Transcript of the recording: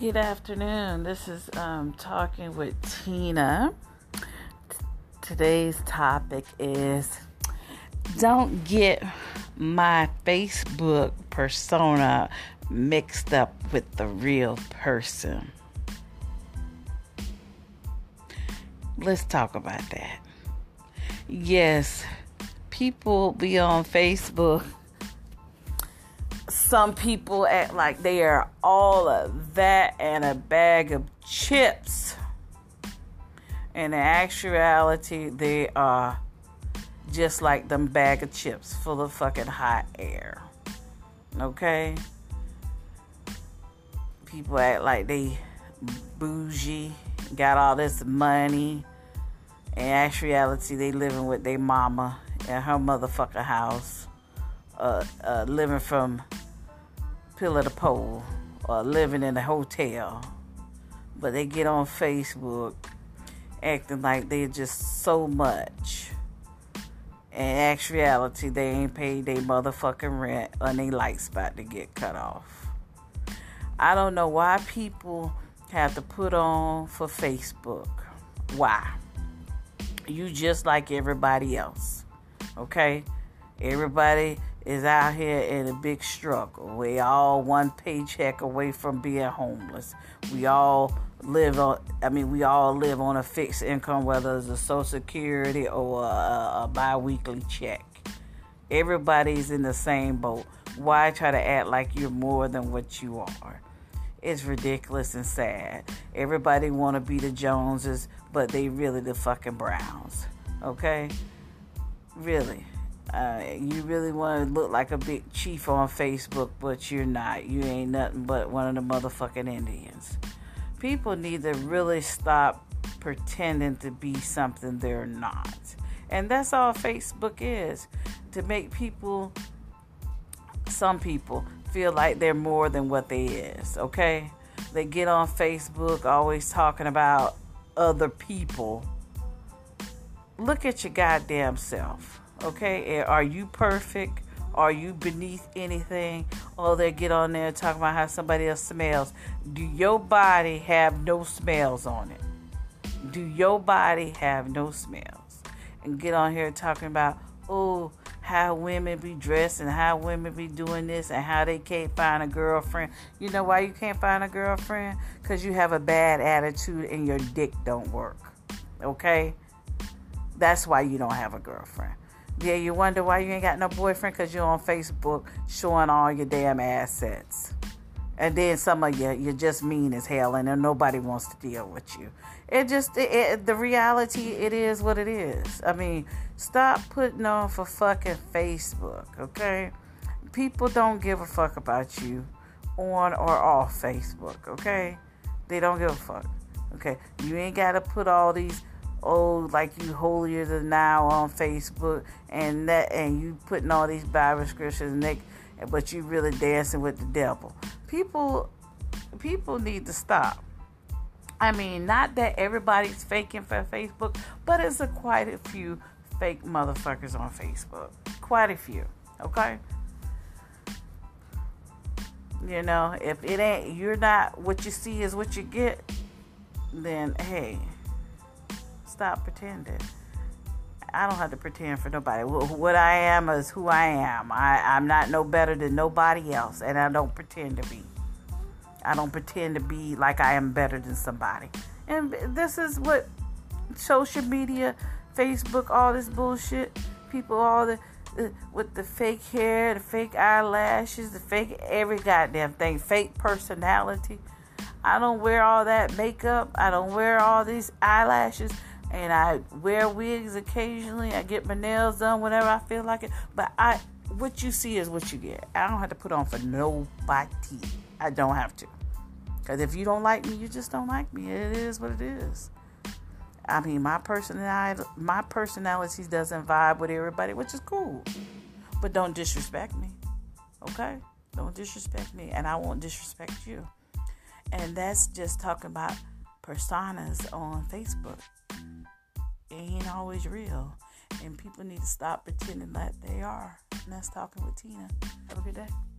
Good afternoon. This is um, Talking with Tina. T- today's topic is don't get my Facebook persona mixed up with the real person. Let's talk about that. Yes, people be on Facebook some people act like they are all of that and a bag of chips. In actuality, they are just like them bag of chips full of fucking hot air. Okay? People act like they bougie, got all this money. In actuality, they living with their mama in her motherfucking house. Uh, uh, living from pillar to pole or living in a hotel, but they get on Facebook acting like they're just so much. In actuality, they ain't paid their motherfucking rent and they lights about to get cut off. I don't know why people have to put on for Facebook. Why? You just like everybody else. Okay? Everybody is out here in a big struggle. We all one paycheck away from being homeless. We all live on I mean we all live on a fixed income whether it's a social security or a, a bi-weekly check. Everybody's in the same boat. Why try to act like you're more than what you are? It's ridiculous and sad. Everybody want to be the Joneses, but they really the fucking Browns. Okay? Really. Uh, you really want to look like a big chief on Facebook, but you're not. You ain't nothing but one of the motherfucking Indians. People need to really stop pretending to be something they're not. And that's all Facebook is to make people, some people, feel like they're more than what they is, okay? They get on Facebook always talking about other people. Look at your goddamn self Okay, are you perfect? Are you beneath anything? Or they get on there talking about how somebody else smells. Do your body have no smells on it? Do your body have no smells? And get on here talking about, oh, how women be dressed and how women be doing this and how they can't find a girlfriend. You know why you can't find a girlfriend? Because you have a bad attitude and your dick don't work. Okay? That's why you don't have a girlfriend. Yeah, you wonder why you ain't got no boyfriend because you're on Facebook showing all your damn assets. And then some of you, you're just mean as hell and nobody wants to deal with you. It just, it, it, the reality, it is what it is. I mean, stop putting on for fucking Facebook, okay? People don't give a fuck about you on or off Facebook, okay? They don't give a fuck, okay? You ain't got to put all these oh like you holier than now on Facebook and that and you putting all these Bible scriptures they, but you really dancing with the devil. People people need to stop. I mean, not that everybody's faking for Facebook, but it's a quite a few fake motherfuckers on Facebook. Quite a few. Okay? You know, if it ain't you're not what you see is what you get, then hey, stop pretending. I don't have to pretend for nobody. What I am is who I am. I, I'm not no better than nobody else, and I don't pretend to be. I don't pretend to be like I am better than somebody. And this is what social media, Facebook, all this bullshit, people, all the uh, with the fake hair, the fake eyelashes, the fake every goddamn thing, fake personality. I don't wear all that makeup. I don't wear all these eyelashes and I wear wigs occasionally. I get my nails done whenever I feel like it. But I, what you see is what you get. I don't have to put on for nobody. I don't have to. Because if you don't like me, you just don't like me. It is what it is. I mean, my personality, my personality doesn't vibe with everybody, which is cool. But don't disrespect me, okay? Don't disrespect me, and I won't disrespect you. And that's just talking about personas on Facebook ain't always real. And people need to stop pretending that they are. And that's talking with Tina. Have a good day.